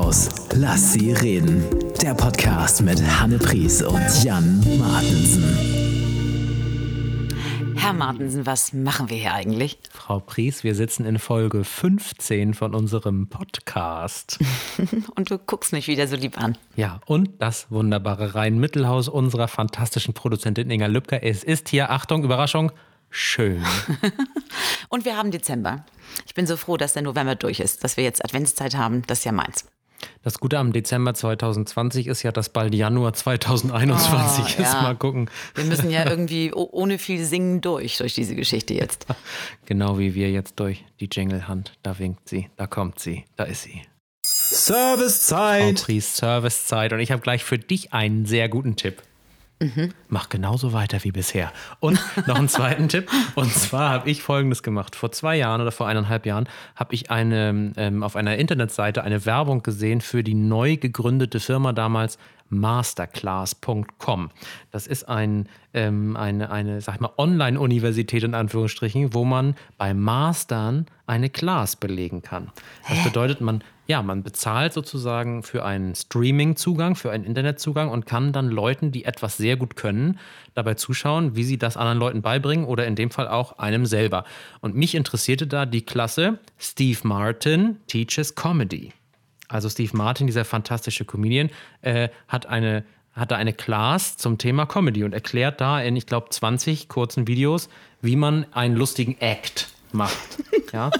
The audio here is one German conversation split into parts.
Mittelhaus. Lass sie reden. Der Podcast mit Hanne Pries und Jan Martensen. Herr Martensen, was machen wir hier eigentlich? Frau Pries, wir sitzen in Folge 15 von unserem Podcast. und du guckst mich wieder so lieb an. Ja, und das wunderbare Rhein-Mittelhaus unserer fantastischen Produzentin Inga Lübcker. Es ist hier, Achtung, Überraschung, schön. und wir haben Dezember. Ich bin so froh, dass der November durch ist, dass wir jetzt Adventszeit haben. Das ist ja meins. Das Gute am Dezember 2020 ist ja, dass bald Januar 2021 oh, ist. Ja. Mal gucken. Wir müssen ja irgendwie ohne viel Singen durch, durch diese Geschichte jetzt. genau wie wir jetzt durch die Jingle-Hand. Da winkt sie, da kommt sie, da ist sie. Servicezeit. Frau Servicezeit. Und ich habe gleich für dich einen sehr guten Tipp. Mhm. Mach genauso weiter wie bisher. Und noch einen zweiten Tipp. Und zwar habe ich Folgendes gemacht. Vor zwei Jahren oder vor eineinhalb Jahren habe ich eine, ähm, auf einer Internetseite eine Werbung gesehen für die neu gegründete Firma damals masterclass.com. Das ist ein, ähm, eine, eine, sag ich mal, Online-Universität in Anführungsstrichen, wo man bei Mastern eine Class belegen kann. Das Hä? bedeutet, man, ja, man bezahlt sozusagen für einen Streaming-Zugang, für einen Internetzugang und kann dann Leuten, die etwas sehr gut können, dabei zuschauen, wie sie das anderen Leuten beibringen oder in dem Fall auch einem selber. Und mich interessierte da die Klasse Steve Martin Teaches Comedy. Also Steve Martin, dieser fantastische Comedian, äh, hat eine hat da eine Class zum Thema Comedy und erklärt da in, ich glaube, 20 kurzen Videos, wie man einen lustigen Act macht. Ja?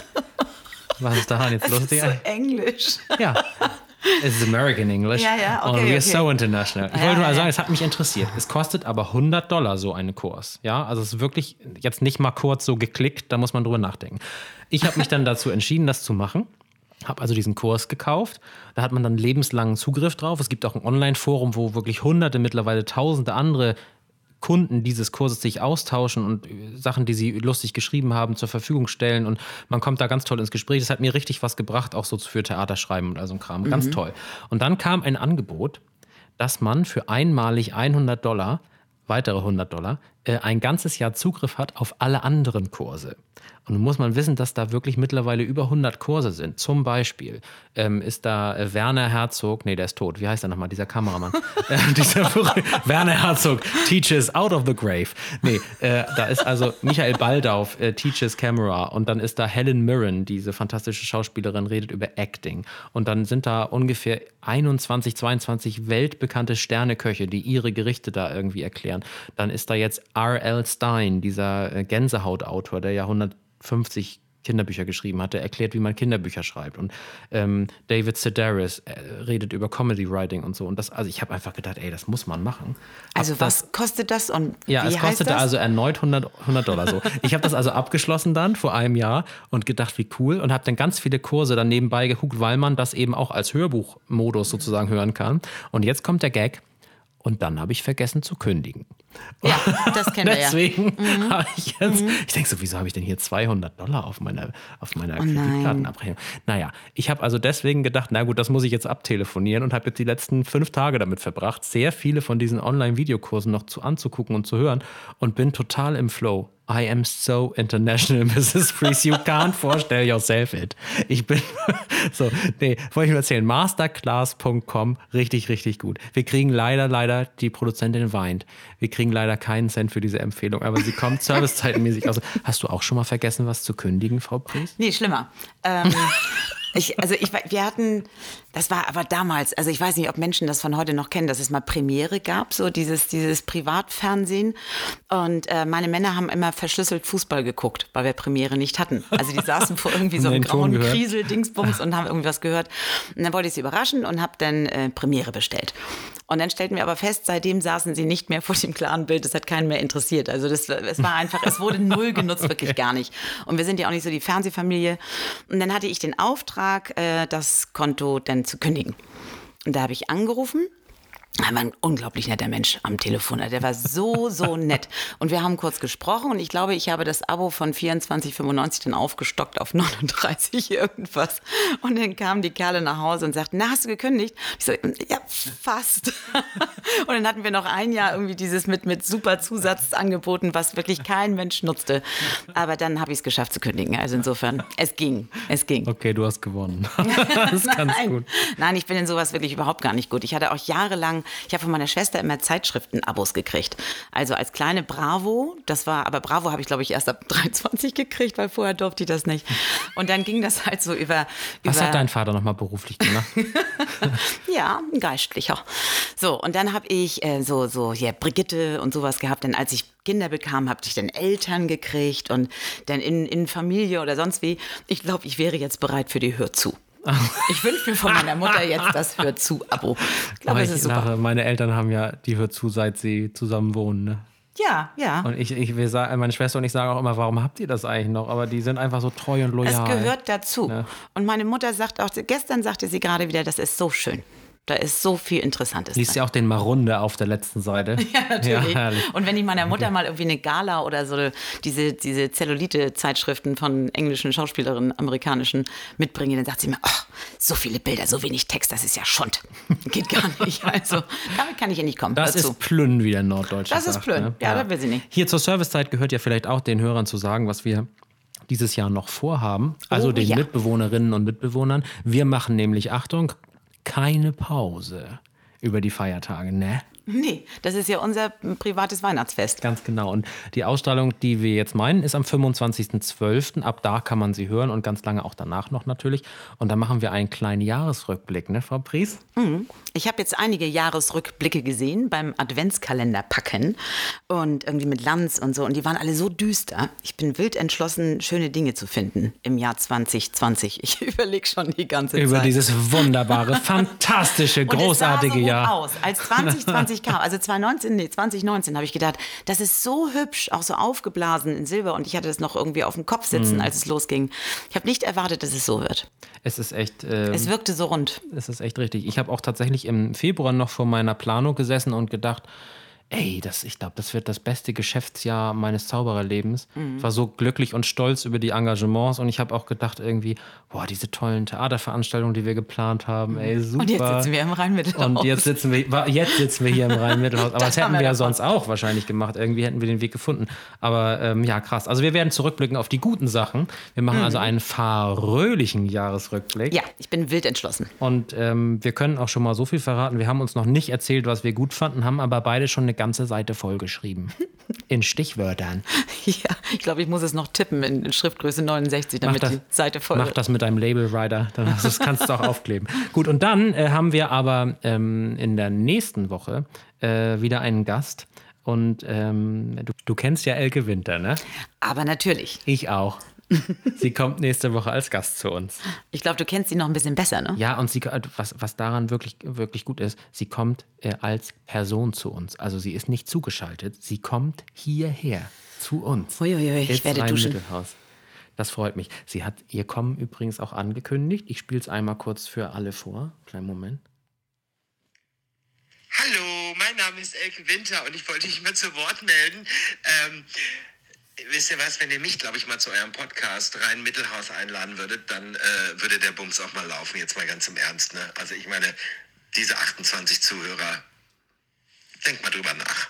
Was ist daran jetzt lustig? Das ist so Englisch. Ja. Es ist American English. Ja, ja, okay. Und wir okay. so international. Ich ja, wollte nur ja, sagen, es hat mich interessiert. Es kostet aber 100 Dollar so einen Kurs. Ja, also es ist wirklich jetzt nicht mal kurz so geklickt, da muss man drüber nachdenken. Ich habe mich dann dazu entschieden, das zu machen. Habe also diesen Kurs gekauft. Da hat man dann lebenslangen Zugriff drauf. Es gibt auch ein Online-Forum, wo wirklich hunderte, mittlerweile tausende andere Kunden dieses Kurses sich austauschen und Sachen, die sie lustig geschrieben haben, zur Verfügung stellen. Und man kommt da ganz toll ins Gespräch. Das hat mir richtig was gebracht, auch so für Theaterschreiben und all so ein Kram. Ganz mhm. toll. Und dann kam ein Angebot, dass man für einmalig 100 Dollar, weitere 100 Dollar, äh, ein ganzes Jahr Zugriff hat auf alle anderen Kurse. Und nun muss man wissen, dass da wirklich mittlerweile über 100 Kurse sind. Zum Beispiel ähm, ist da äh, Werner Herzog, nee, der ist tot. Wie heißt er nochmal, dieser Kameramann? äh, dieser Werner Herzog teaches out of the grave. Nee, äh, da ist also Michael Baldauf äh, teaches Camera und dann ist da Helen Mirren, diese fantastische Schauspielerin, redet über Acting. Und dann sind da ungefähr 21, 22 weltbekannte Sterneköche, die ihre Gerichte da irgendwie erklären. Dann ist da jetzt R.L. Stein, dieser äh, Gänsehautautor, der ja 150 Kinderbücher geschrieben hat, der erklärt, wie man Kinderbücher schreibt. Und ähm, David Sedaris äh, redet über Comedy Writing und so. Und das, also ich habe einfach gedacht, ey, das muss man machen. Also Ab was das, kostet das und Ja, es kostete also erneut 100, 100 Dollar so. ich habe das also abgeschlossen dann vor einem Jahr und gedacht, wie cool. Und habe dann ganz viele Kurse dann nebenbei geguckt, weil man das eben auch als Hörbuchmodus sozusagen hören kann. Und jetzt kommt der Gag. Und dann habe ich vergessen zu kündigen. Ja, das kennen wir ja. Deswegen mhm. habe ich jetzt, mhm. ich denke so, wieso habe ich denn hier 200 Dollar auf meiner, auf meiner oh Kreditkartenabrechnung? Naja, ich habe also deswegen gedacht, na gut, das muss ich jetzt abtelefonieren und habe jetzt die letzten fünf Tage damit verbracht, sehr viele von diesen Online-Videokursen noch zu anzugucken und zu hören und bin total im Flow. I am so international, Mrs. Priest. You can't vorstell yourself it. Ich bin so, nee, wollte ich nur erzählen. Masterclass.com, richtig, richtig gut. Wir kriegen leider, leider, die Produzentin weint. Wir kriegen leider keinen Cent für diese Empfehlung, aber sie kommt servicezeitenmäßig aus. Hast du auch schon mal vergessen, was zu kündigen, Frau Priest? Nee, schlimmer. Ähm, ich, also ich, wir hatten, das war aber damals, also ich weiß nicht, ob Menschen das von heute noch kennen, dass es mal Premiere gab, so dieses, dieses Privatfernsehen. Und äh, meine Männer haben immer verschlüsselt Fußball geguckt, weil wir Premiere nicht hatten. Also die saßen vor irgendwie so einem grauen Kriesel-Dingsbums und haben irgendwas gehört. Und dann wollte ich sie überraschen und habe dann äh, Premiere bestellt. Und dann stellten wir aber fest, seitdem saßen sie nicht mehr vor dem klaren Bild. Das hat keinen mehr interessiert. Also das, es war einfach, es wurde null genutzt, wirklich gar nicht. Und wir sind ja auch nicht so die Fernsehfamilie. Und dann hatte ich den Auftrag, äh, das Konto dann zu kündigen. Und da habe ich angerufen Er war ein unglaublich netter Mensch am Telefon. Der war so, so nett. Und wir haben kurz gesprochen und ich glaube, ich habe das Abo von 24,95 dann aufgestockt auf 39 irgendwas. Und dann kamen die Kerle nach Hause und sagten, na, hast du gekündigt? Ich so, ja, fast. Und dann hatten wir noch ein Jahr irgendwie dieses mit, mit super Zusatzangeboten, was wirklich kein Mensch nutzte. Aber dann habe ich es geschafft zu kündigen. Also insofern, es ging, es ging. Okay, du hast gewonnen. das ist ganz Nein. gut. Nein, ich bin in sowas wirklich überhaupt gar nicht gut. Ich hatte auch jahrelang, ich habe von meiner Schwester immer Zeitschriften-Abos gekriegt. Also als kleine Bravo, das war, aber Bravo habe ich glaube ich erst ab 23 gekriegt, weil vorher durfte ich das nicht. Und dann ging das halt so über. Was über hat dein Vater nochmal beruflich gemacht? ja, ein Geistlicher. So, und dann habe ich äh, so, so, ja, Brigitte und sowas gehabt. Denn als ich Kinder bekam, habe ich dann Eltern gekriegt und dann in, in Familie oder sonst wie. Ich glaube, ich wäre jetzt bereit für die Hör zu. Ich wünsche mir von meiner Mutter jetzt das Hör zu-Abo. Ich glaube, Aber es ist super. lache, meine Eltern haben ja die hört zu, seit sie zusammen wohnen. Ne? Ja, ja. Und ich, ich wir sagen, meine Schwester und ich sagen auch immer, warum habt ihr das eigentlich noch? Aber die sind einfach so treu und Es loyal. gehört dazu. Und meine Mutter sagt auch, gestern sagte sie gerade wieder, das ist so schön. Da ist so viel Interessantes. Liest ja auch den Marunde auf der letzten Seite. Ja, natürlich. Ja, und wenn ich meiner Mutter mal irgendwie eine Gala oder so diese, diese Zellulite-Zeitschriften von englischen Schauspielerinnen, amerikanischen mitbringe, dann sagt sie mir, oh, so viele Bilder, so wenig Text, das ist ja Schund. Geht gar nicht. Also damit kann ich ihr nicht kommen. Das Dazu. ist Plünn, wie der Norddeutsche Das ist sagt, Plünn. Ne? Ja, das will sie nicht. Hier zur Servicezeit gehört ja vielleicht auch den Hörern zu sagen, was wir dieses Jahr noch vorhaben. Also Oh, den ja. Mitbewohnerinnen und Mitbewohnern. Wir machen nämlich, Achtung, keine Pause über die Feiertage, ne? Nee, das ist ja unser privates Weihnachtsfest. Ganz genau. Und die Ausstrahlung, die wir jetzt meinen, ist am 25.12. Ab da kann man sie hören und ganz lange auch danach noch natürlich. Und dann machen wir einen kleinen Jahresrückblick, ne, Frau Pries? Ich habe jetzt einige Jahresrückblicke gesehen beim Adventskalender packen und irgendwie mit Lanz und so und die waren alle so düster. Ich bin wild entschlossen, schöne Dinge zu finden im Jahr 2020. Ich überlege schon die ganze Über Zeit. dieses wunderbare, fantastische, Und es großartige sah so Jahr. Aus. Als 2020 kam, also 2019, nee, 2019 habe ich gedacht, das ist so hübsch, auch so aufgeblasen in Silber und ich hatte das noch irgendwie auf dem Kopf sitzen, Mhm. als es losging. Ich habe nicht erwartet, dass es so wird. Es ist echt. ähm, Es wirkte so rund. Es ist echt richtig. Ich habe auch tatsächlich im Februar noch vor meiner Planung gesessen und gedacht, ey, das, ich glaube, das wird das beste Geschäftsjahr meines Zaubererlebens. Mhm. Ich war so glücklich und stolz über die Engagements und ich habe auch gedacht irgendwie, boah, diese tollen Theaterveranstaltungen, die wir geplant haben, ey, super. Mhm. Und jetzt sitzen wir im Rhein-Mittelhaus. Und jetzt sitzen wir, jetzt sitzen wir hier im Rhein-Mittelhaus. Aber das, Das hätten wir ja sonst auch wahrscheinlich gemacht. Irgendwie hätten wir den Weg gefunden. Aber ähm, ja, krass. Also wir werden zurückblicken auf die guten Sachen. Wir machen also einen fröhlichen Jahresrückblick. Mhm. Ja, ich bin wild entschlossen. Und ähm, wir können auch schon mal so viel verraten. Wir haben uns noch nicht erzählt, was wir gut fanden, haben aber beide schon eine ganze Seite vollgeschrieben. In Stichwörtern. Ja, ich glaube, ich muss es noch tippen in, Schriftgröße 69, damit die Seite voll mach wird. das mit deinem Label Rider, dann das kannst du auch aufkleben. Gut, und dann äh, haben wir aber ähm, in der nächsten Woche äh, wieder einen Gast. Und ähm, du, du kennst ja Elke Winter, ne? Aber natürlich. Ich auch. Sie kommt nächste Woche als Gast zu uns. Ich glaube, du kennst sie noch ein bisschen besser, ne? Ja, und sie, was, was daran wirklich, wirklich gut ist, sie kommt äh, als Person zu uns. Also sie ist nicht zugeschaltet, sie kommt hierher zu uns. Uiuiui, ich werde duschen. Rhein-Mittelhaus. Das freut mich. Sie hat ihr Kommen übrigens auch angekündigt. Ich spiele es einmal kurz für alle vor. Kleinen Moment. Hallo, mein Name ist Elke Winter und ich wollte mich mal zu Wort melden. Ähm, wisst ihr was, wenn ihr mich, glaube ich, mal zu eurem Podcast rein Mittelhaus einladen würdet, dann äh, würde der Bums auch mal laufen, jetzt mal ganz im Ernst. Ne? Also ich meine, diese 28 Zuhörer, denkt mal drüber nach.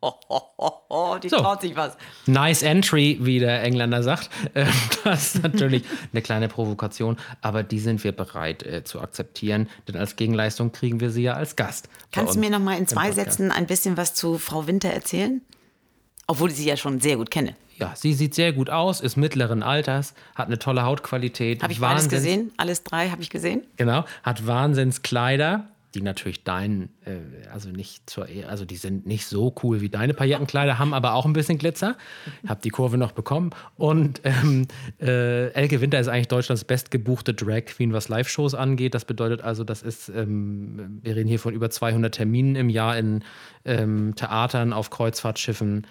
Oh, oh, oh, oh, die So. traut sich was. Nice Entry, wie der Engländer sagt. Ähm, Das ist natürlich eine kleine Provokation, aber die sind wir bereit äh, zu akzeptieren, denn als Gegenleistung kriegen wir sie ja als Gast. Kannst du mir noch mal in zwei. Sätzen ein bisschen was zu Frau Winter erzählen? Obwohl ich sie ja schon sehr gut kenne. Ja, sie sieht sehr gut aus, ist mittleren Alters, hat eine tolle Hautqualität. Habe ich Wahnsinns- gesehen? Alles drei habe ich gesehen? Genau, hat Wahnsinnskleider, die natürlich deinen, äh, also nicht zur, Ehe- also die sind nicht so cool wie deine Paillettenkleider, haben aber auch ein bisschen Glitzer. Hab die Kurve noch bekommen. Und ähm, äh, Elke Winter ist eigentlich Deutschlands bestgebuchte Drag Queen, was Live-Shows angeht. Das bedeutet also, das ist, ähm, wir reden hier von über 200 Terminen im Jahr in ähm, Theatern, auf Kreuzfahrtschiffen.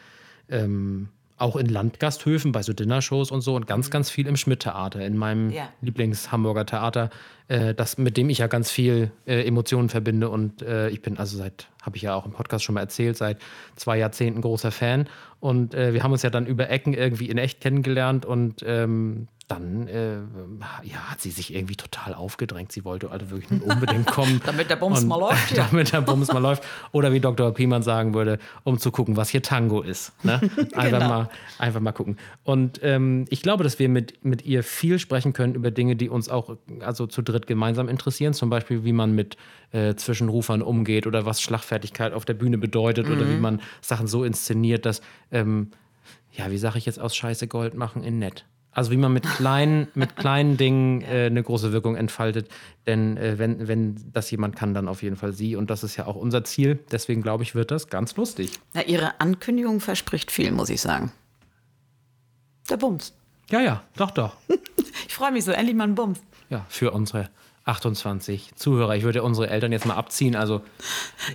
Ähm, auch in Landgasthöfen bei so Dinnershows und so und ganz, ganz viel im Schmidt-Theater, in meinem Ja. Lieblings-Hamburger Theater, äh, das, mit dem ich ja ganz viel äh, Emotionen verbinde. Und äh, ich bin also seit, habe ich ja auch im Podcast schon mal erzählt, seit zwei Jahrzehnten großer Fan. Und äh, wir haben uns ja dann über Ecken irgendwie in echt kennengelernt und ähm, dann äh, ja, hat sie sich irgendwie total aufgedrängt. Sie wollte also wirklich unbedingt kommen. Damit der Bums Und- mal läuft, ja. Damit der Bums mal läuft. Oder wie Dr. Piemann sagen würde, um zu gucken, was hier Tango ist. Ne? Einfach, Genau. mal, einfach mal gucken. Und ähm, ich glaube, dass wir mit, mit ihr viel sprechen können über Dinge, die uns auch also zu dritt gemeinsam interessieren. Zum Beispiel, wie man mit äh, Zwischenrufern umgeht oder was Schlagfertigkeit auf der Bühne bedeutet oder Mhm. wie man Sachen so inszeniert, dass, ähm, ja, wie sage ich jetzt aus Scheiße Gold machen in nett. Also wie man mit kleinen, mit kleinen Dingen äh, eine große Wirkung entfaltet. Denn äh, wenn, wenn das jemand kann, dann auf jeden Fall sie. Und das ist ja auch unser Ziel. Deswegen glaube ich, wird das ganz lustig. Na, ihre Ankündigung verspricht viel, muss ich sagen. Der Bums. Ja, ja, doch, doch. Ich freue mich so, endlich mal ein Bums. Ja, für unsere 28 Zuhörer. Ich würde unsere Eltern jetzt mal abziehen. Also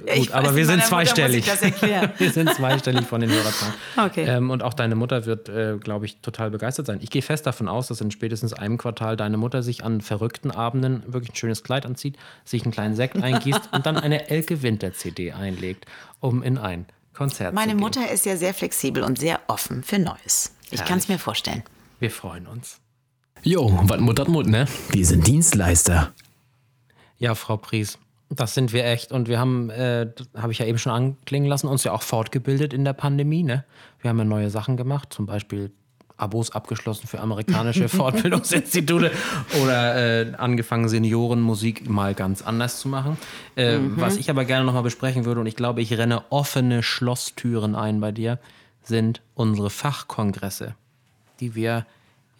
Ja, gut, aber wir sind zweistellig. wir sind zweistellig von den Hörerzahlen. Okay. Ähm, und auch deine Mutter wird, äh, glaube ich, total begeistert sein. Ich gehe fest davon aus, dass in spätestens einem Quartal deine Mutter sich an verrückten Abenden wirklich ein schönes Kleid anzieht, sich einen kleinen Sekt eingießt und dann eine Elke Winter CD einlegt, um in ein Konzert Meine zu gehen. Mutter ist ja sehr flexibel und sehr offen für Neues. Ich kann es mir vorstellen. Wir freuen uns. Jo, wat Mut dat Mut, ne? Wir sind Dienstleister. Ja, Frau Pries, das sind wir echt. Und wir haben, äh, habe ich ja eben schon anklingen lassen, uns ja auch fortgebildet in der Pandemie. Ne? Wir haben ja neue Sachen gemacht, zum Beispiel Abos abgeschlossen für amerikanische Fortbildungsinstitute oder äh, angefangen, Seniorenmusik mal ganz anders zu machen. Äh, Was ich aber gerne nochmal besprechen würde, und ich glaube, ich renne offene Schlosstüren ein bei dir, sind unsere Fachkongresse, die wir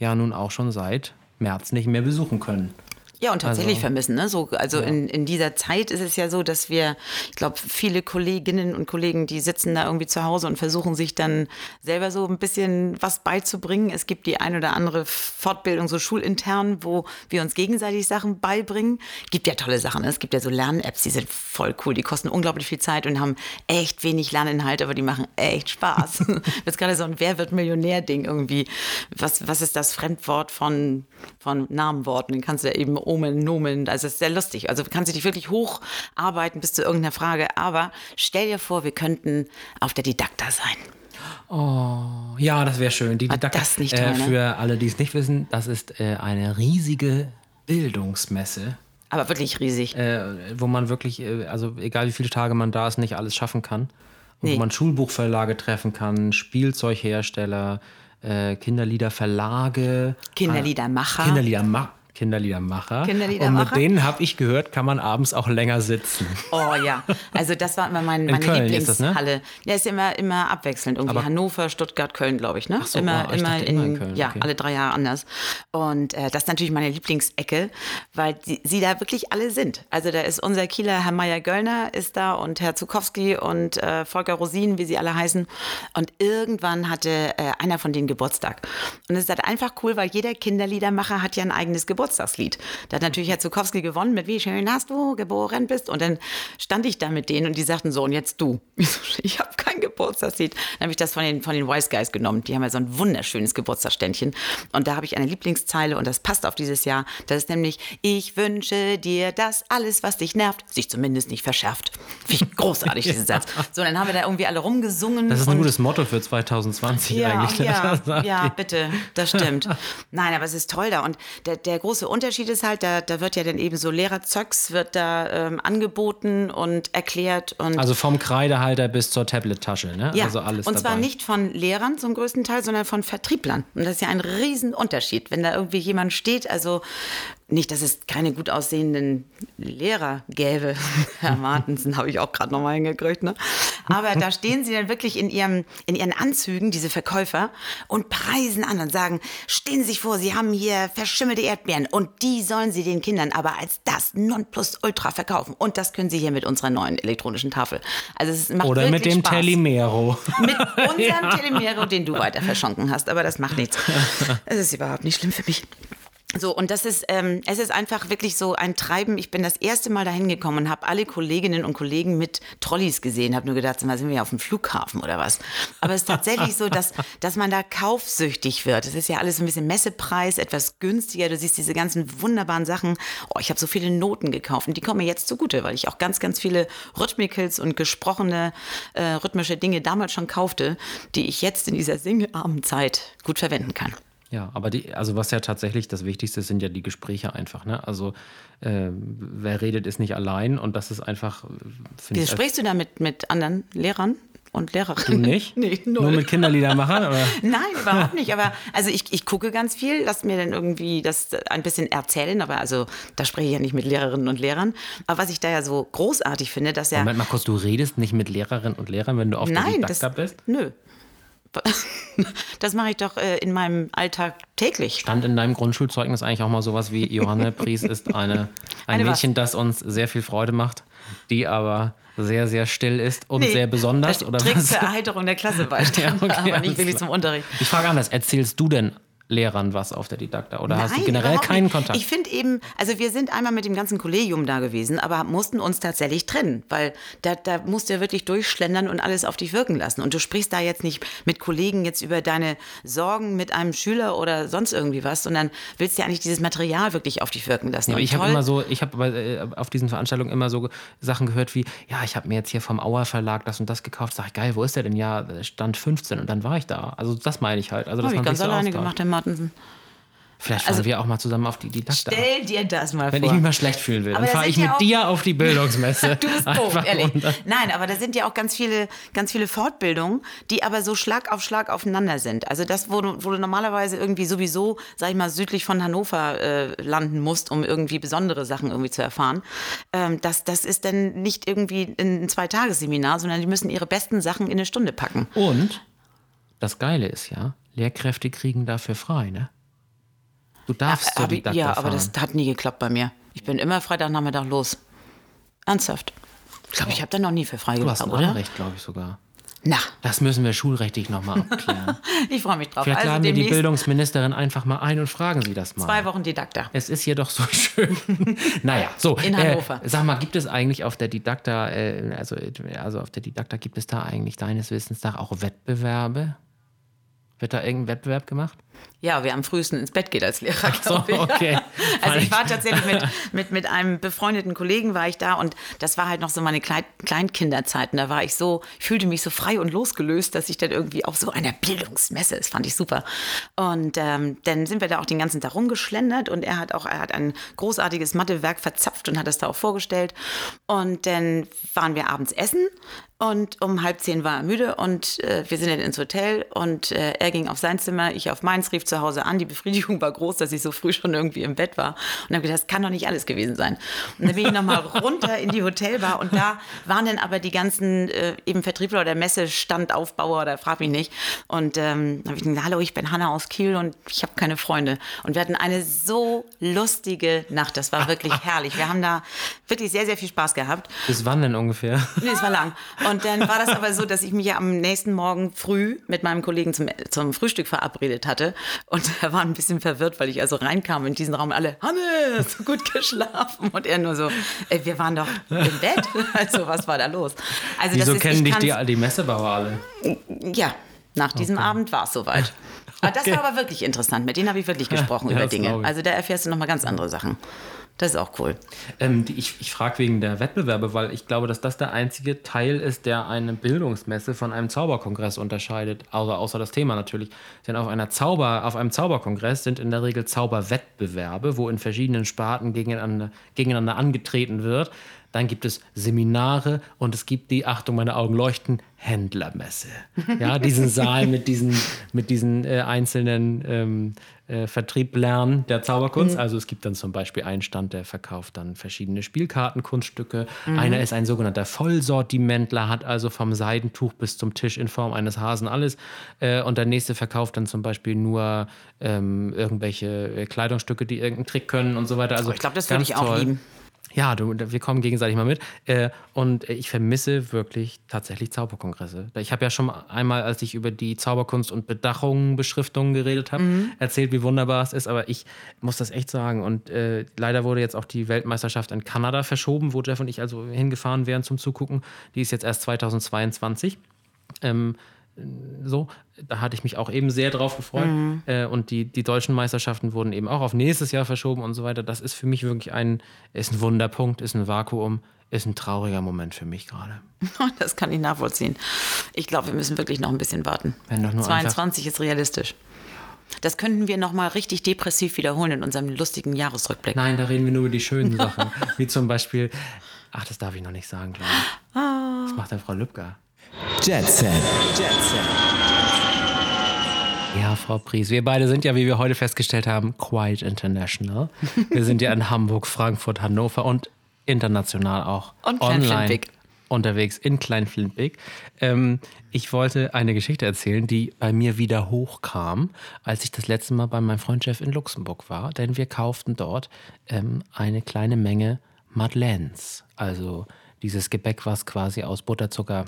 ja nun auch schon seit März nicht mehr besuchen können. Ja, und tatsächlich Also- vermissen. Ne? So, also in, in dieser Zeit ist es ja so, dass wir, ich glaube, viele Kolleginnen und Kollegen, die sitzen da irgendwie zu Hause und versuchen sich dann selber so ein bisschen was beizubringen. Es gibt die ein oder andere Fortbildung, so schulintern, wo wir uns gegenseitig Sachen beibringen. Gibt ja tolle Sachen. Ne? Es gibt ja so Lern-Apps, die sind voll cool. Die kosten unglaublich viel Zeit und haben echt wenig Lerninhalt, aber die machen echt Spaß. Jetzt gerade so ein Wer wird Millionär-Ding irgendwie. Was, was ist das Fremdwort von, von Namenworten? Den kannst du ja eben Omen, Nomen. Also es ist sehr lustig. Also kannst du dich wirklich hocharbeiten bis zu irgendeiner Frage. Aber stell dir vor, wir könnten auf der Didakta sein. Ja, das wäre schön. Die Didakta, das nicht äh, toll, ne? Für alle, die es nicht wissen, das ist äh, eine riesige Bildungsmesse, Aber wirklich riesig. äh, wo man wirklich, äh, also egal wie viele Tage man da ist, nicht alles schaffen kann. Und Nee. Wo man Schulbuchverlage treffen kann, Spielzeughersteller, äh, Kinderliederverlage. Kinderliedermacher. Ah, Kinderliederma Kinderliedermacher. Kinderliedermacher. Und mit denen, habe ich gehört, kann man abends auch länger sitzen. Oh ja, also das war immer mein, meine Köln ist das, ne? Lieblingshalle. Ja, ist immer, immer abwechselnd. Irgendwie Aber- Hannover, Stuttgart, Köln, glaube ich. Ne? so, immer, oh, ich immer, in, immer in Köln, ja, okay. alle drei Jahre anders. Und äh, das ist natürlich meine Lieblingsecke, weil die, sie da wirklich alle sind. Also da ist unser Kieler Herr Meier-Göllner ist da und Herr Zukowski und äh, Volker Rosin, wie sie alle heißen. Und irgendwann hatte äh, einer von denen Geburtstag. Und es ist halt einfach cool, weil jeder Kinderliedermacher hat ja ein eigenes Geburtstagslied. Da hat natürlich Herr Zukowski gewonnen mit Wie schön hast du geboren bist. Und dann stand ich da mit denen und die sagten so, und jetzt du. Ich habe kein Geburtstagslied. Dann habe ich das von den, von den Wise Guys genommen. Die haben ja so ein wunderschönes Geburtstagsständchen. Und da habe ich eine Lieblingszeile und das passt auf dieses Jahr. Das ist nämlich, ich wünsche dir, dass alles, was dich nervt, sich zumindest nicht verschärft. Ich großartig, diesen Satz. So, dann haben wir da irgendwie alle rumgesungen. Das ist ein gutes Motto für 2020 ja, eigentlich. ja, sagt ja, die. bitte, das stimmt. Nein, aber es ist toll da. Und der, der große Unterschied ist halt, da, da wird ja dann eben so Lehrerzeugs wird da ähm, angeboten und erklärt. Und Also vom Kreidehalter bis zur Tablet-Tasche, ne? ja, Also alles und zwar dabei. nicht von Lehrern zum größten Teil, sondern von Vertrieblern. Und das ist ja ein Riesenunterschied, wenn da irgendwie jemand steht, also nicht, dass es keine gut aussehenden Lehrer gäbe. Herr Martensen habe ich auch gerade nochmal hingekriegt, ne? Aber da stehen sie dann wirklich in, ihrem, in ihren Anzügen, diese Verkäufer, und preisen an und sagen, stehen Sie sich vor, Sie haben hier verschimmelte Erdbeeren und die sollen Sie den Kindern aber als das Nonplusultra verkaufen. Und das können Sie hier mit unserer neuen elektronischen Tafel. Also es macht Oder mit dem Spaß. Telimero. Mit unserem Telemero, den du weiter verschonken hast. Aber das macht nichts. Es ist überhaupt nicht schlimm für mich. So, und das ist, ähm, es ist einfach wirklich so ein Treiben. Ich bin das erste Mal dahin gekommen und habe alle Kolleginnen und Kollegen mit Trolleys gesehen. Habe nur gedacht, sind wir auf dem Flughafen oder was? Aber es ist tatsächlich so, dass, dass man da kaufsüchtig wird. Es ist ja alles ein bisschen Messepreis, etwas günstiger. Du siehst diese ganzen wunderbaren Sachen. Oh, ich habe so viele Noten gekauft und die kommen mir jetzt zugute, weil ich auch ganz, ganz viele Rhythmicals und gesprochene äh, rhythmische Dinge damals schon kaufte, die ich jetzt in dieser singearmen Zeit gut verwenden kann. Ja, aber die, also was ja tatsächlich das Wichtigste sind ja die Gespräche einfach. Ne? Also äh, wer redet, ist nicht allein und das ist einfach. Wie sprichst du da mit, mit anderen Lehrern? Und Lehrerinnen. Du nicht? Nee, null. Nur mit Kinderliedermachern? Oder? Nein, überhaupt nicht. Aber also ich, ich gucke ganz viel, lass mir dann irgendwie das ein bisschen erzählen. Aber also da spreche ich ja nicht mit Lehrerinnen und Lehrern. Aber was ich da ja so großartig finde, dass ja. Moment mal kurz, du redest nicht mit Lehrerinnen und Lehrern, wenn du auf Nein, der Didakta das, bist? Nö. Das mache ich doch äh, in meinem Alltag täglich. Stand in deinem Grundschulzeugnis eigentlich auch mal sowas wie Johanne Pries ist eine, ein Eine was? Mädchen, das uns sehr viel Freude macht, die aber sehr, sehr still ist und Nee, sehr besonders? Oder Tricks was? zur Erheiterung der Klasse beistanden, Ja, okay, aber nicht wirklich klar. zum Unterricht. Ich frage anders, erzählst du denn Lehrern was auf der Didakta oder hast du Nein, generell keinen. Kontakt? Ich finde eben, also wir sind einmal mit dem ganzen Kollegium da gewesen, aber mussten uns tatsächlich trennen, weil da, da musst du ja wirklich durchschlendern und alles auf dich wirken lassen. Und du sprichst da jetzt nicht mit Kollegen jetzt über deine Sorgen mit einem Schüler oder sonst irgendwie was, sondern willst ja eigentlich dieses Material wirklich auf dich wirken lassen. Ja, aber ich habe immer so, ich habe äh, auf diesen Veranstaltungen immer so Sachen gehört wie, ja, ich habe mir jetzt hier vom Auer Verlag das und das gekauft. Sag ich, geil, wo ist der denn? Ja, Stand 15 und dann war ich da. Also das meine ich halt. Also, dass Habe ich ganz so alleine austauscht. gemacht, Martensen. Vielleicht fahren wir auch mal zusammen auf die Didakta. Stell dir das mal Wenn vor. ich mich mal schlecht fühlen will, Aber dann da fahre ich mit ja auch- dir auf die Bildungsmesse. Du bist doof, ehrlich. dann- Nein, aber da sind ja auch ganz viele, ganz viele Fortbildungen, die aber so Schlag auf Schlag aufeinander sind. Also das, wo du, wo du normalerweise irgendwie sowieso, sag ich mal, südlich von Hannover äh, landen musst, um irgendwie besondere Sachen irgendwie zu erfahren. Ähm, das, das ist dann nicht irgendwie ein Zwei-Tages-Seminar, sondern die müssen ihre besten Sachen in eine Stunde packen. Und das Geile ist ja, Lehrkräfte kriegen dafür frei, ne? Du darfst zur Hab ich- Didakta ja, aber das hat nie geklappt bei mir. Ich bin immer Freitagnachmittag los. Ernsthaft. Ich glaube, ich habe da noch nie für frei du hast ein oder? Anrecht, glaube ich sogar. Na, Das müssen wir schulrechtlich nochmal abklären. ich freue mich drauf. Vielleicht also laden wir die Bildungsministerin einfach mal ein und fragen sie das mal. zwei Wochen Didakta. Es ist hier doch so schön. naja, so. In Hannover. Äh, sag mal, gibt es eigentlich auf der Didakta, äh, also, also auf der Didakta, gibt es da eigentlich deines Wissens nach auch Wettbewerbe? Wird da irgendein Wettbewerb gemacht? Ja, wer am frühesten ins Bett geht als Lehrer. So, okay. Also ich war tatsächlich mit, mit, mit einem befreundeten Kollegen war ich da und das war halt noch so meine Klein Kleinkinderzeiten. Da war ich so, ich fühlte mich so frei und losgelöst, dass ich dann irgendwie auf so einer Bildungsmesse, das fand ich super. Und ähm, dann sind wir da auch den ganzen Tag rumgeschlendert und er hat auch, er hat ein großartiges Mathewerk verzapft und hat das da auch vorgestellt. Und dann waren wir abends essen und um halb zehn war er müde und äh, wir sind dann ins Hotel und äh, er ging auf sein Zimmer, ich auf meins, rief zu Hause an. Die Befriedigung war groß, dass ich so früh schon irgendwie im Bett war und habe gedacht, das kann doch nicht alles gewesen sein. Und dann bin ich nochmal runter in die Hotelbar und da waren dann aber die ganzen äh, eben Vertriebler oder Messestandaufbauer oder frag mich nicht. Und ähm, habe ich gesagt, hallo, ich bin Hanna aus Kiel und ich habe keine Freunde. Und wir hatten eine so lustige Nacht. Das war wirklich herrlich. Wir haben da wirklich sehr, sehr viel Spaß gehabt. Bis wann denn ungefähr? Nee, es war lang. Und dann war das aber so, dass ich mich ja am nächsten Morgen früh mit meinem Kollegen zum, zum Frühstück verabredet hatte. Und er war ein bisschen verwirrt, weil ich also reinkam in diesen Raum alle, Hannes, gut geschlafen. Und er nur so, ey, wir waren doch im Bett. Also was war da los? Also Wieso ist, kennen ich dich die, die Messebauer alle? Ja, nach diesem Abend war es soweit. Aber das Okay. war aber wirklich interessant. Mit denen habe ich wirklich gesprochen Ja, über Dinge. Also da erfährst du nochmal ganz andere Sachen. Das ist auch cool. Ähm, die, ich ich frage wegen der Wettbewerbe, weil ich glaube, dass das der einzige Teil ist, der eine Bildungsmesse von einem Zauberkongress unterscheidet. Also außer das Thema natürlich. Denn auf, einer Zauber, auf einem Zauberkongress sind in der Regel Zauberwettbewerbe, wo in verschiedenen Sparten gegeneinander, gegeneinander angetreten wird. Dann gibt es Seminare und es gibt die, Achtung, meine Augen leuchten, Händlermesse. Ja, diesen Saal mit diesen, mit diesen äh, einzelnen ähm, äh, Vertrieblern der Zauberkunst. Also es gibt dann zum Beispiel einen Stand, der verkauft dann verschiedene Spielkartenkunststücke. Einer ist ein sogenannter Vollsortimentler, hat also vom Seidentuch bis zum Tisch in Form eines Hasen alles. Äh, und der nächste verkauft dann zum Beispiel nur ähm, irgendwelche äh, Kleidungsstücke, die irgendeinen Trick können und so weiter. Also Ich glaube, das würde ich auch toll. lieben. Ja, du, wir kommen gegenseitig mal mit. Äh, und ich vermisse wirklich tatsächlich Zauberkongresse. Ich habe ja schon einmal, als ich über die Zauberkunst und Bedachungen, Beschriftungen geredet habe, mhm. erzählt, wie wunderbar es ist. Aber ich muss das echt sagen. Und äh, leider wurde jetzt auch die Weltmeisterschaft in Kanada verschoben, wo Jeff und ich also hingefahren wären zum Zugucken. Die ist jetzt erst 2022. Ähm, so, da hatte ich mich auch eben sehr drauf gefreut. Mhm. Äh, und die, die deutschen Meisterschaften wurden eben auch auf nächstes Jahr verschoben und so weiter. Das ist für mich wirklich ein, ist ein Wunderpunkt, ist ein Vakuum, ist ein trauriger Moment für mich gerade. Das kann ich nachvollziehen. Ich glaube, wir müssen wirklich noch ein bisschen warten. Wenn doch nur 22 ist realistisch. Das könnten wir noch mal richtig depressiv wiederholen in unserem lustigen Jahresrückblick. Nein, da reden wir nur über die schönen Sachen. Wie zum Beispiel, ach, das darf ich noch nicht sagen, glaube ich. Oh. Das macht dann Frau Lübcker. Jetset. Jetset. Ja, Frau Pries, wir beide sind ja, wie wir heute festgestellt haben, quite international. Wir sind ja in Hamburg, Frankfurt, Hannover und international auch und online unterwegs in Kleinflintwig. Ähm, ich wollte eine Geschichte erzählen, die bei mir wieder hochkam, als ich das letzte Mal bei meinem Freund Jeff in Luxemburg war, denn wir kauften dort ähm, eine kleine Menge Madeleines, also dieses Gebäck, was quasi aus Butterzucker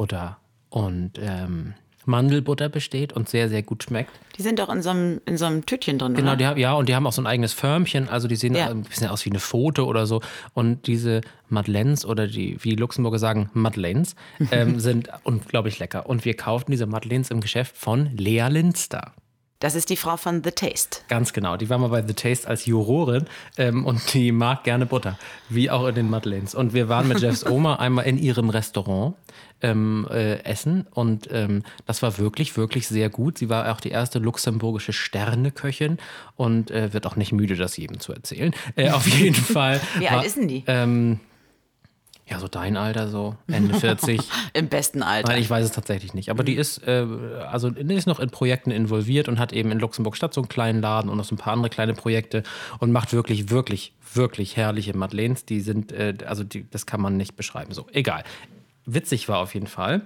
Butter und ähm, Mandelbutter besteht und sehr, sehr gut schmeckt. Die sind doch in so einem, in so einem Tütchen drin, Genau, oder? die haben, ja, und die haben auch so ein eigenes Förmchen, also die sehen ja. ein bisschen aus wie eine Pfote oder so. Und diese Madeleines oder die, wie die Luxemburger sagen, Madeleines, ähm, sind unglaublich lecker. Und wir kauften diese Madeleines im Geschäft von Lea Linster. Das ist die Frau von The Taste. Ganz genau. Die war mal bei The Taste als Jurorin ähm, und die mag gerne Butter, wie auch in den Madeleines. Und wir waren mit Jeffs Oma einmal in ihrem Restaurant ähm, äh, essen und ähm, das war wirklich, wirklich sehr gut. Sie war auch die erste luxemburgische Sterneköchin und äh, wird auch nicht müde, das jedem zu erzählen. Äh, auf jeden Fall. wie alt ist denn die? Ja, so dein Alter, so Ende 40. Im besten Alter. Nein, ich weiß es tatsächlich nicht. Aber die ist, äh, also die ist noch in Projekten involviert und hat eben in Luxemburg Stadt so einen kleinen Laden und noch so ein paar andere kleine Projekte und macht wirklich, wirklich, wirklich herrliche Madeleines. Die sind, äh, also die, das kann man nicht beschreiben. So, egal. Witzig war auf jeden Fall,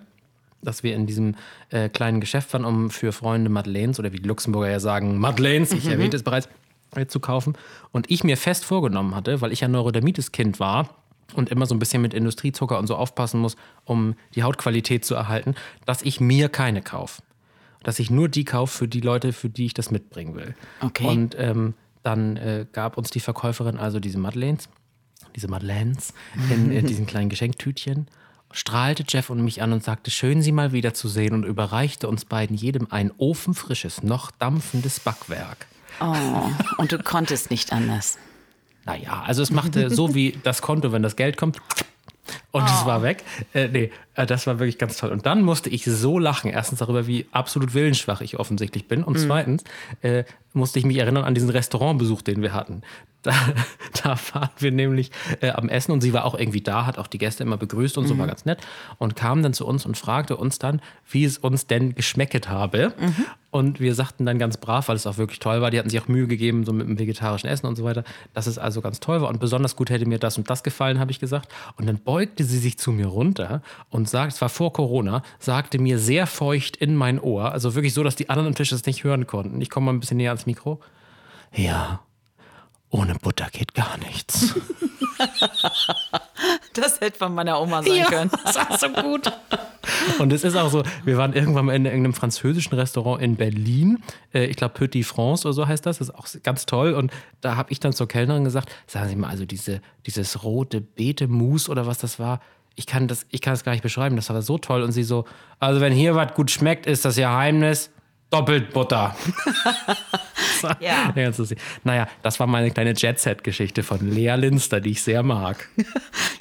dass wir in diesem äh, kleinen Geschäft waren, um für Freunde Madeleines oder wie die Luxemburger ja sagen, Madeleines, ich mhm. erwähnte es bereits, äh, zu kaufen. Und ich mir fest vorgenommen hatte, weil ich ja Neurodermitis-Kind war, und immer so ein bisschen mit Industriezucker und so aufpassen muss, um die Hautqualität zu erhalten, dass ich mir keine kaufe. Dass ich nur die kaufe für die Leute, für die ich das mitbringen will. Okay. Und ähm, dann äh, gab uns die Verkäuferin also diese Madeleines, diese Madeleines in äh, diesen kleinen Geschenktütchen, strahlte Jeff und mich an und sagte, schön Sie mal wiederzusehen und überreichte uns beiden jedem ein ofenfrisches, noch dampfendes Backwerk. Oh, und du konntest nicht anders. Naja, also es machte so wie das Konto, wenn das Geld kommt. Und es oh. war weg. Äh, nee, äh, das war wirklich ganz toll. Und dann musste ich so lachen. Erstens darüber, wie absolut willensschwach ich offensichtlich bin. Und mhm. zweitens äh, musste ich mich erinnern an diesen Restaurantbesuch, den wir hatten. Da, da waren wir nämlich äh, am Essen und sie war auch irgendwie da, hat auch die Gäste immer begrüßt und so, war mhm. ganz nett. Und kam dann zu uns und fragte uns dann, wie es uns denn geschmecket habe. Mhm. Und wir sagten dann ganz brav, weil es auch wirklich toll war, die hatten sich auch Mühe gegeben, so mit dem vegetarischen Essen und so weiter, dass es also ganz toll war. Und besonders gut hätte mir das und das gefallen, habe ich gesagt. Und dann beugte sie sich zu mir runter und sagt, es war vor Corona, sagte mir sehr feucht in mein Ohr, also wirklich so, dass die anderen am Tisch das nicht hören konnten. Ich komme mal ein bisschen näher ans Mikro. Ja, ohne Butter geht gar nichts. das hätte von meiner Oma sein ja, können. Das war so gut. Und es ist auch so, wir waren irgendwann mal in irgendeinem französischen Restaurant in Berlin. Äh, ich glaube, Petit France oder so heißt das. Das ist auch ganz toll. Und da habe ich dann zur Kellnerin gesagt: Sagen Sie mal, also diese, dieses rote Beete-Mousse oder was das war, ich kann, das, ich kann das gar nicht beschreiben. Das war so toll. Und sie so: Also, wenn hier was gut schmeckt, ist das Geheimnis doppelt Butter. ja. Naja, das war meine kleine Jet-Set-Geschichte von Lea Linster, die ich sehr mag.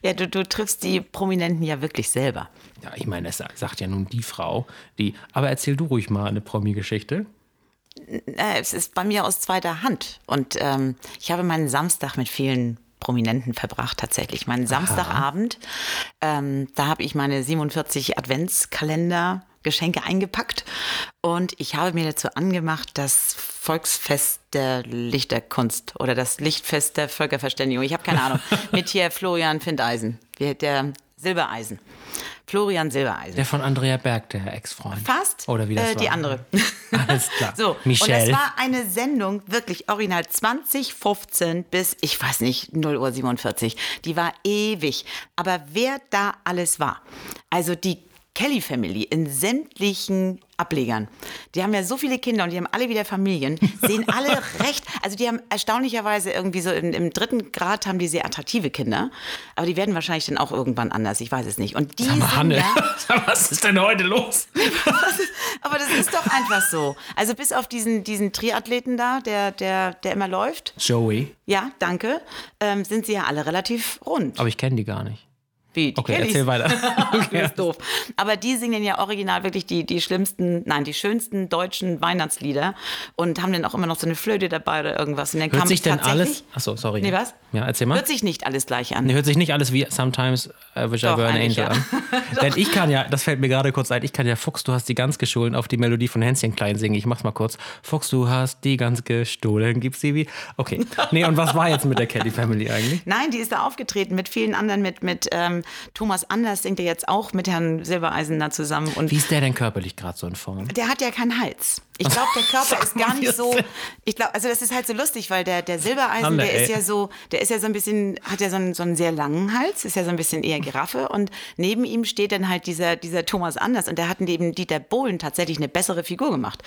ja, du, du triffst die Prominenten ja wirklich selber. Ja, ich meine, es sagt ja nun die Frau, die. Aber erzähl du ruhig mal eine Promi-Geschichte. Äh, es ist bei mir aus zweiter Hand. Und ähm, ich habe meinen Samstag mit vielen Prominenten verbracht, tatsächlich. Meinen Samstagabend, ähm, da habe ich meine 47 Adventskalender Geschenke eingepackt und ich habe mir dazu angemacht, das Volksfest der Lichterkunst oder das Lichtfest der Völkerverständigung. Ich habe keine Ahnung. Mit hier Florian Findeisen. Der Silbereisen. Florian Silbereisen. Der von Andrea Berg, der Ex-Freund. Fast. Oder wie das äh, Die war. andere. Alles klar. So, und Michelle. das war eine Sendung, wirklich original 2015 bis, ich weiß nicht, 0 Uhr 47. Die war ewig. Aber wer da alles war, also die Kelly Family in sämtlichen Ablegern. Die haben ja so viele Kinder und die haben alle wieder Familien, sehen alle recht, also die haben erstaunlicherweise irgendwie so im, im dritten Grad haben die sehr attraktive Kinder, aber die werden wahrscheinlich dann auch irgendwann anders, ich weiß es nicht. Und die Sag mal, Hanne, ja, was ist denn heute los? aber das ist doch einfach so. Also bis auf diesen, diesen Triathleten da, der, der, der immer läuft, Joey. ja, danke, ähm, sind sie ja alle relativ rund. Aber ich kenne die gar nicht. Wie die Okay, Kellys. erzähl weiter. Das ist doof. Aber die singen ja original wirklich die, die schlimmsten, nein, die schönsten deutschen Weihnachtslieder und haben dann auch immer noch so eine Flöte dabei oder irgendwas. Und dann Hört kam sich denn alles. Achso, sorry. Nee, was? Ja, erzähl mal. Hört sich nicht alles gleich an. Nee, hört sich nicht alles wie Sometimes I Wish I Doch, Were an Angel ja. an. Denn ich kann ja, das fällt mir gerade kurz ein, ich kann ja Fuchs, du hast die Gans gestohlen auf die Melodie von Hänschen Klein singen. Ich mach's mal kurz. Fuchs, du hast die Gans gestohlen, gibt's sie wie? Okay. Nee, und was war jetzt mit der Kelly Family eigentlich? Nein, die ist da aufgetreten mit vielen anderen, mit, mit ähm, Thomas Anders singt er jetzt auch mit Herrn Silbereisen da zusammen. Und Wie ist der denn körperlich gerade so in Form? der hat ja keinen Hals. Ich glaube, der Körper ist gar nicht so. Ich glaube, also das ist halt so lustig, weil der, der Silbereisen, der ist ey. ja so, der ist ja so ein bisschen, hat ja so einen, so einen sehr langen Hals, ist ja so ein bisschen eher Giraffe und neben ihm steht dann halt dieser, dieser Thomas Anders und der hat neben Dieter Bohlen tatsächlich eine bessere Figur gemacht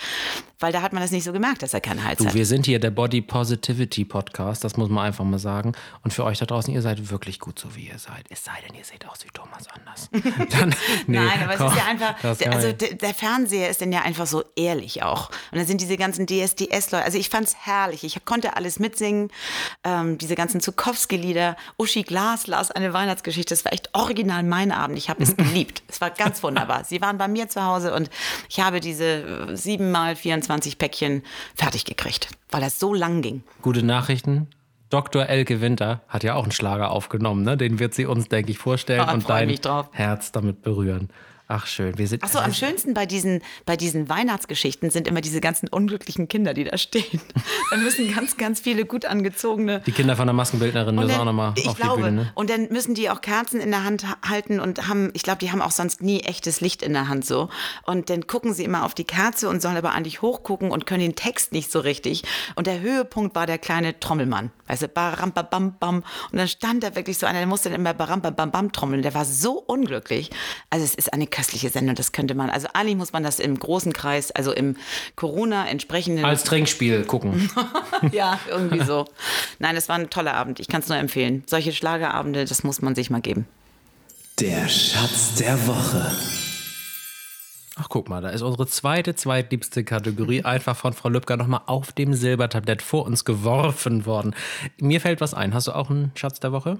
weil da hat man das nicht so gemerkt, dass er keinen Hals du, hat. Wir sind hier der Body Positivity Podcast, das muss man einfach mal sagen. Und für euch da draußen, ihr seid wirklich gut so, wie ihr seid. Es sei denn, ihr seht aus wie Thomas anders. Dann, nee, Nein, aber komm, es ist ja einfach, der, also der, der Fernseher ist denn ja einfach so ehrlich auch. Und dann sind diese ganzen DSDS-Leute, also ich fand es herrlich. Ich konnte alles mitsingen, ähm, diese ganzen Zukowski-Lieder. Uschi Glas las eine Weihnachtsgeschichte, das war echt original mein Abend. Ich habe es geliebt. es war ganz wunderbar. Sie waren bei mir zu Hause und ich habe diese äh, 7x24 22 Päckchen fertig gekriegt, weil das so lang ging. Gute Nachrichten. Dr. Elke Winter hat ja auch einen Schlager aufgenommen, ne? den wird sie uns, denke ich, vorstellen ah, und dein Herz damit berühren. Ach schön, wir sind. Ach so, am schönsten bei diesen, bei diesen Weihnachtsgeschichten sind immer diese ganzen unglücklichen Kinder, die da stehen. Da müssen ganz, ganz viele gut angezogene Die Kinder von der Maskenbildnerin müssen auch nochmal ich auf glaube, die Bühne. Ne? Und dann müssen die auch Kerzen in der Hand ha- halten und haben, ich glaube, die haben auch sonst nie echtes Licht in der Hand so. Und dann gucken sie immer auf die Kerze und sollen aber eigentlich hochgucken und können den Text nicht so richtig. Und der Höhepunkt war der kleine Trommelmann. Weißt du, baram, bam, bam, bam. Und dann stand da wirklich so einer, der musste dann immer baram, bam, bam, bam trommeln. Der war so unglücklich. Also es ist eine köstliche Sendung, das könnte man, also eigentlich muss man das im großen Kreis, also im Corona entsprechenden Als Trinkspiel gucken. ja, irgendwie so. Nein, es war ein toller Abend. Ich kann es nur empfehlen. Solche Schlagerabende, das muss man sich mal geben. Der Schatz der Woche. Ach, guck mal, da ist unsere zweite, zweitliebste Kategorie einfach von Frau Lübcker nochmal auf dem Silbertablett vor uns geworfen worden. Mir fällt was ein. Hast du auch einen Schatz der Woche?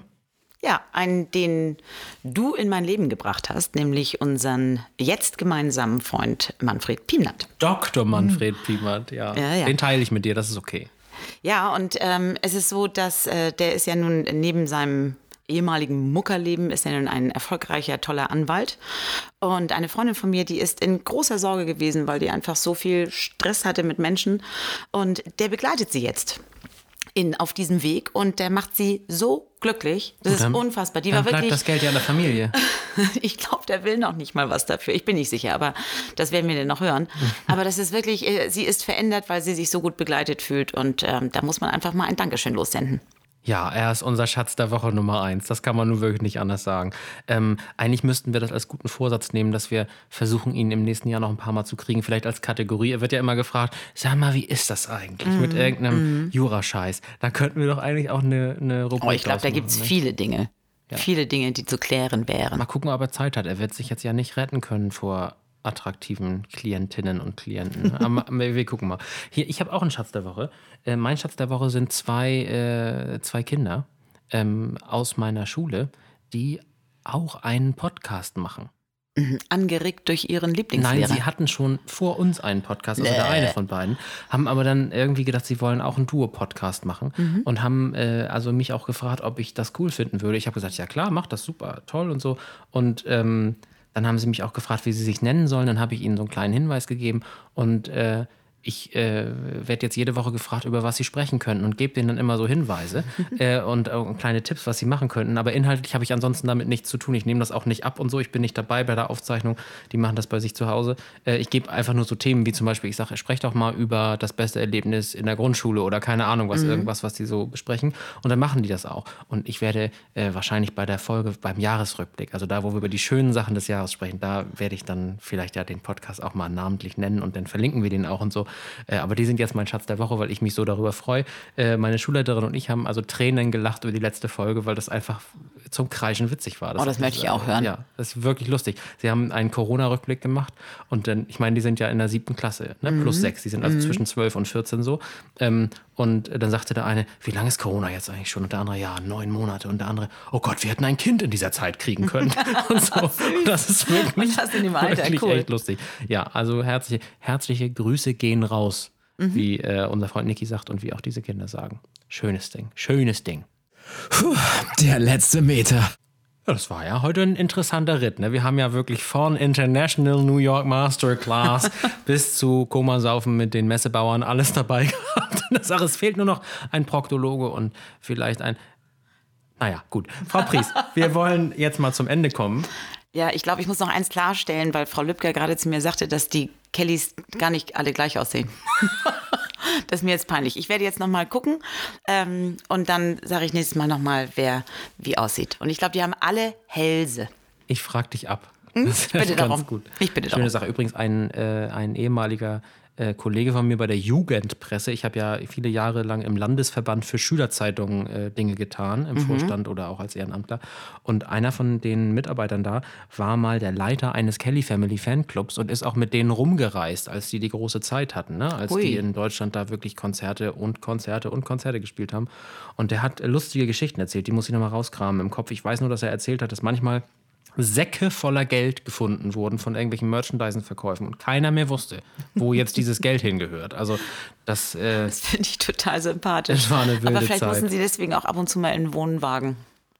Ja, einen, den du in mein Leben gebracht hast, nämlich unseren jetzt gemeinsamen Freund Manfred Piemnat. Dr. Manfred Piemert, ja. Ja, ja. Den teile ich mit dir, das ist okay. Ja, und ähm, es ist so, dass äh, der ist ja nun neben seinem ehemaligen Muckerleben ist er nun ein erfolgreicher, toller Anwalt. Und eine Freundin von mir, die ist in großer Sorge gewesen, weil die einfach so viel Stress hatte mit Menschen. Und der begleitet sie jetzt. In, auf diesem Weg und der macht sie so glücklich. Das ist Dann- unfassbar. Die Dann war bleibt wirklich. das Geld ja in der Familie. Ich glaube, der will noch nicht mal was dafür. Ich bin nicht sicher, aber das werden wir dann noch hören. Aber das ist wirklich, äh, sie ist verändert, weil sie sich so gut begleitet fühlt und ähm, da muss man einfach mal ein Dankeschön lossenden. Ja, er ist unser Schatz der Woche Nummer eins. Das kann man nun wirklich nicht anders sagen. Ähm, eigentlich müssten wir das als guten Vorsatz nehmen, dass wir versuchen, ihn im nächsten Jahr noch ein paar Mal zu kriegen. Vielleicht als Kategorie. Er wird ja immer gefragt, sag mal, wie ist das eigentlich mit Mhm. irgendeinem Jurascheiß? Da könnten wir doch eigentlich auch eine, eine Rubrik Oh, ich glaube, da gibt es ne? viele Dinge. Viele Dinge, die zu klären wären. Mal gucken, ob er Zeit hat. Er wird sich jetzt ja nicht retten können vor attraktiven Klientinnen und Klienten. Aber wir gucken mal. Hier, ich habe auch einen Schatz der Woche. Äh, mein Schatz der Woche sind zwei, äh, zwei Kinder ähm, aus meiner Schule, die auch einen Podcast machen. Angeregt durch ihren Nein, Lieblingslehrer. sie hatten schon vor uns einen Podcast, also der eine von beiden, haben aber dann irgendwie gedacht, sie wollen auch einen Duo-Podcast machen Mhm. und haben äh, also mich auch gefragt, ob ich das cool finden würde. Ich habe gesagt, ja klar, mach das super, toll und so. Und ähm, dann haben sie mich auch gefragt, wie sie sich nennen sollen. Dann habe ich ihnen so einen kleinen Hinweis gegeben und äh, ich äh, werde jetzt jede Woche gefragt, über was sie sprechen könnten und gebe denen dann immer so Hinweise äh, und äh, kleine Tipps, was sie machen könnten. Aber inhaltlich habe ich ansonsten damit nichts zu tun. Ich nehme das auch nicht ab und so. Ich bin nicht dabei bei der Aufzeichnung. Die machen das bei sich zu Hause. Äh, ich gebe einfach nur so Themen wie zum Beispiel, ich sage, sprecht doch mal über das beste Erlebnis in der Grundschule oder keine Ahnung, was, mhm. irgendwas, was die so besprechen. Und dann machen die das auch. Und ich werde äh, wahrscheinlich bei der Folge, beim Jahresrückblick, also da, wo wir über die schönen Sachen des Jahres sprechen, da werde ich dann vielleicht ja den Podcast auch mal namentlich nennen und dann verlinken wir den auch und so. Äh, aber die sind jetzt mein Schatz der Woche, weil ich mich so darüber freue. Äh, meine Schulleiterin und ich haben also Tränen gelacht über die letzte Folge, weil das einfach zum Kreischen witzig war. Das oh, das möchte ich auch hören. Ja, das ist wirklich lustig. Sie haben einen Corona-Rückblick gemacht und dann, ich meine, die sind ja in der siebten Klasse, ne? Mhm. plus sechs. Die sind also mhm. zwischen zwölf und 14 so. Ähm, und dann sagte der eine, wie lange ist Corona jetzt eigentlich schon? Und der andere, ja, neun Monate. Und der andere, oh Gott, wir hätten ein Kind in dieser Zeit kriegen können. und so. Das ist wirklich, das in dem Alter, wirklich cool. echt lustig. Ja, also herzliche, herzliche Grüße gehen raus, mhm. wie äh, unser Freund Niki sagt und wie auch diese Kinder sagen. Schönes Ding, schönes Ding. Puh, der letzte Meter. Ja, das war ja heute ein interessanter Ritt. Ne? Wir haben ja wirklich von International New York Masterclass bis zu Komasaufen mit den Messebauern alles dabei gehabt. Das Sache, es fehlt nur noch ein Proktologe und vielleicht ein. Naja, gut. Frau Pries, wir wollen jetzt mal zum Ende kommen. Ja, ich glaube, ich muss noch eins klarstellen, weil Frau Lübcker gerade zu mir sagte, dass die Kellys gar nicht alle gleich aussehen. das ist mir jetzt peinlich. Ich werde jetzt noch mal gucken ähm, und dann sage ich nächstes Mal noch mal, wer wie aussieht. Und ich glaube, die haben alle Hälse. Ich frage dich ab. Hm? Das ich bitte darum. Gut. Ich bitte Schöne darum. Sache. Übrigens, ein, äh, ein ehemaliger äh, Kollege von mir bei der Jugendpresse. Ich habe ja viele Jahre lang im Landesverband für Schülerzeitungen äh, Dinge getan, im mhm. Vorstand oder auch als Ehrenamtler. Und einer von den Mitarbeitern da war mal der Leiter eines Kelly Family Fanclubs und ist auch mit denen rumgereist, als die die große Zeit hatten, ne? als Ui. die in Deutschland da wirklich Konzerte und Konzerte und Konzerte gespielt haben. Und der hat lustige Geschichten erzählt, die muss ich nochmal rauskramen im Kopf. Ich weiß nur, dass er erzählt hat, dass manchmal Säcke voller Geld gefunden wurden von irgendwelchen Merchandising-Verkäufen und keiner mehr wusste, wo jetzt dieses Geld hingehört. Also das, äh, das finde ich total sympathisch. Das war eine wilde Aber vielleicht Zeit. mussten sie deswegen auch ab und zu mal in Wohnwagen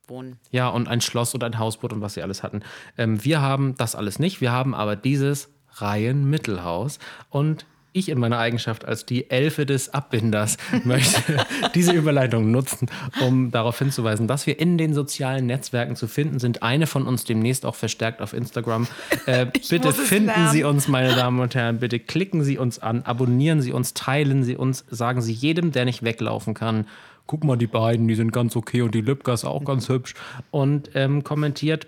wohnen. Ja, und ein Schloss und ein Hausboot und was sie alles hatten. Ähm, wir haben das alles nicht. Wir haben aber dieses Reihenmittelhaus und ich in meiner Eigenschaft als die Elfe des Abbinders möchte diese Überleitung nutzen, um darauf hinzuweisen, dass wir in den sozialen Netzwerken zu finden sind. Eine von uns demnächst auch verstärkt auf Instagram. Äh, bitte finden Sie uns, meine Damen und Herren. Bitte klicken Sie uns an, abonnieren Sie uns, teilen Sie uns, sagen Sie jedem, der nicht weglaufen kann. Guck mal, die beiden, die sind ganz okay und die ist auch ganz hübsch. Und ähm, kommentiert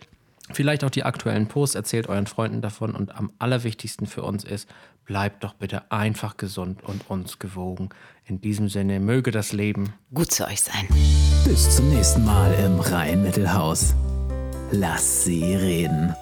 vielleicht auch die aktuellen Posts, erzählt euren Freunden davon und am allerwichtigsten für uns ist, bleibt doch bitte einfach gesund und uns gewogen. In diesem Sinne möge das Leben gut zu euch sein. Bis zum nächsten Mal im Rhein-Mittelhaus. Lass sie reden.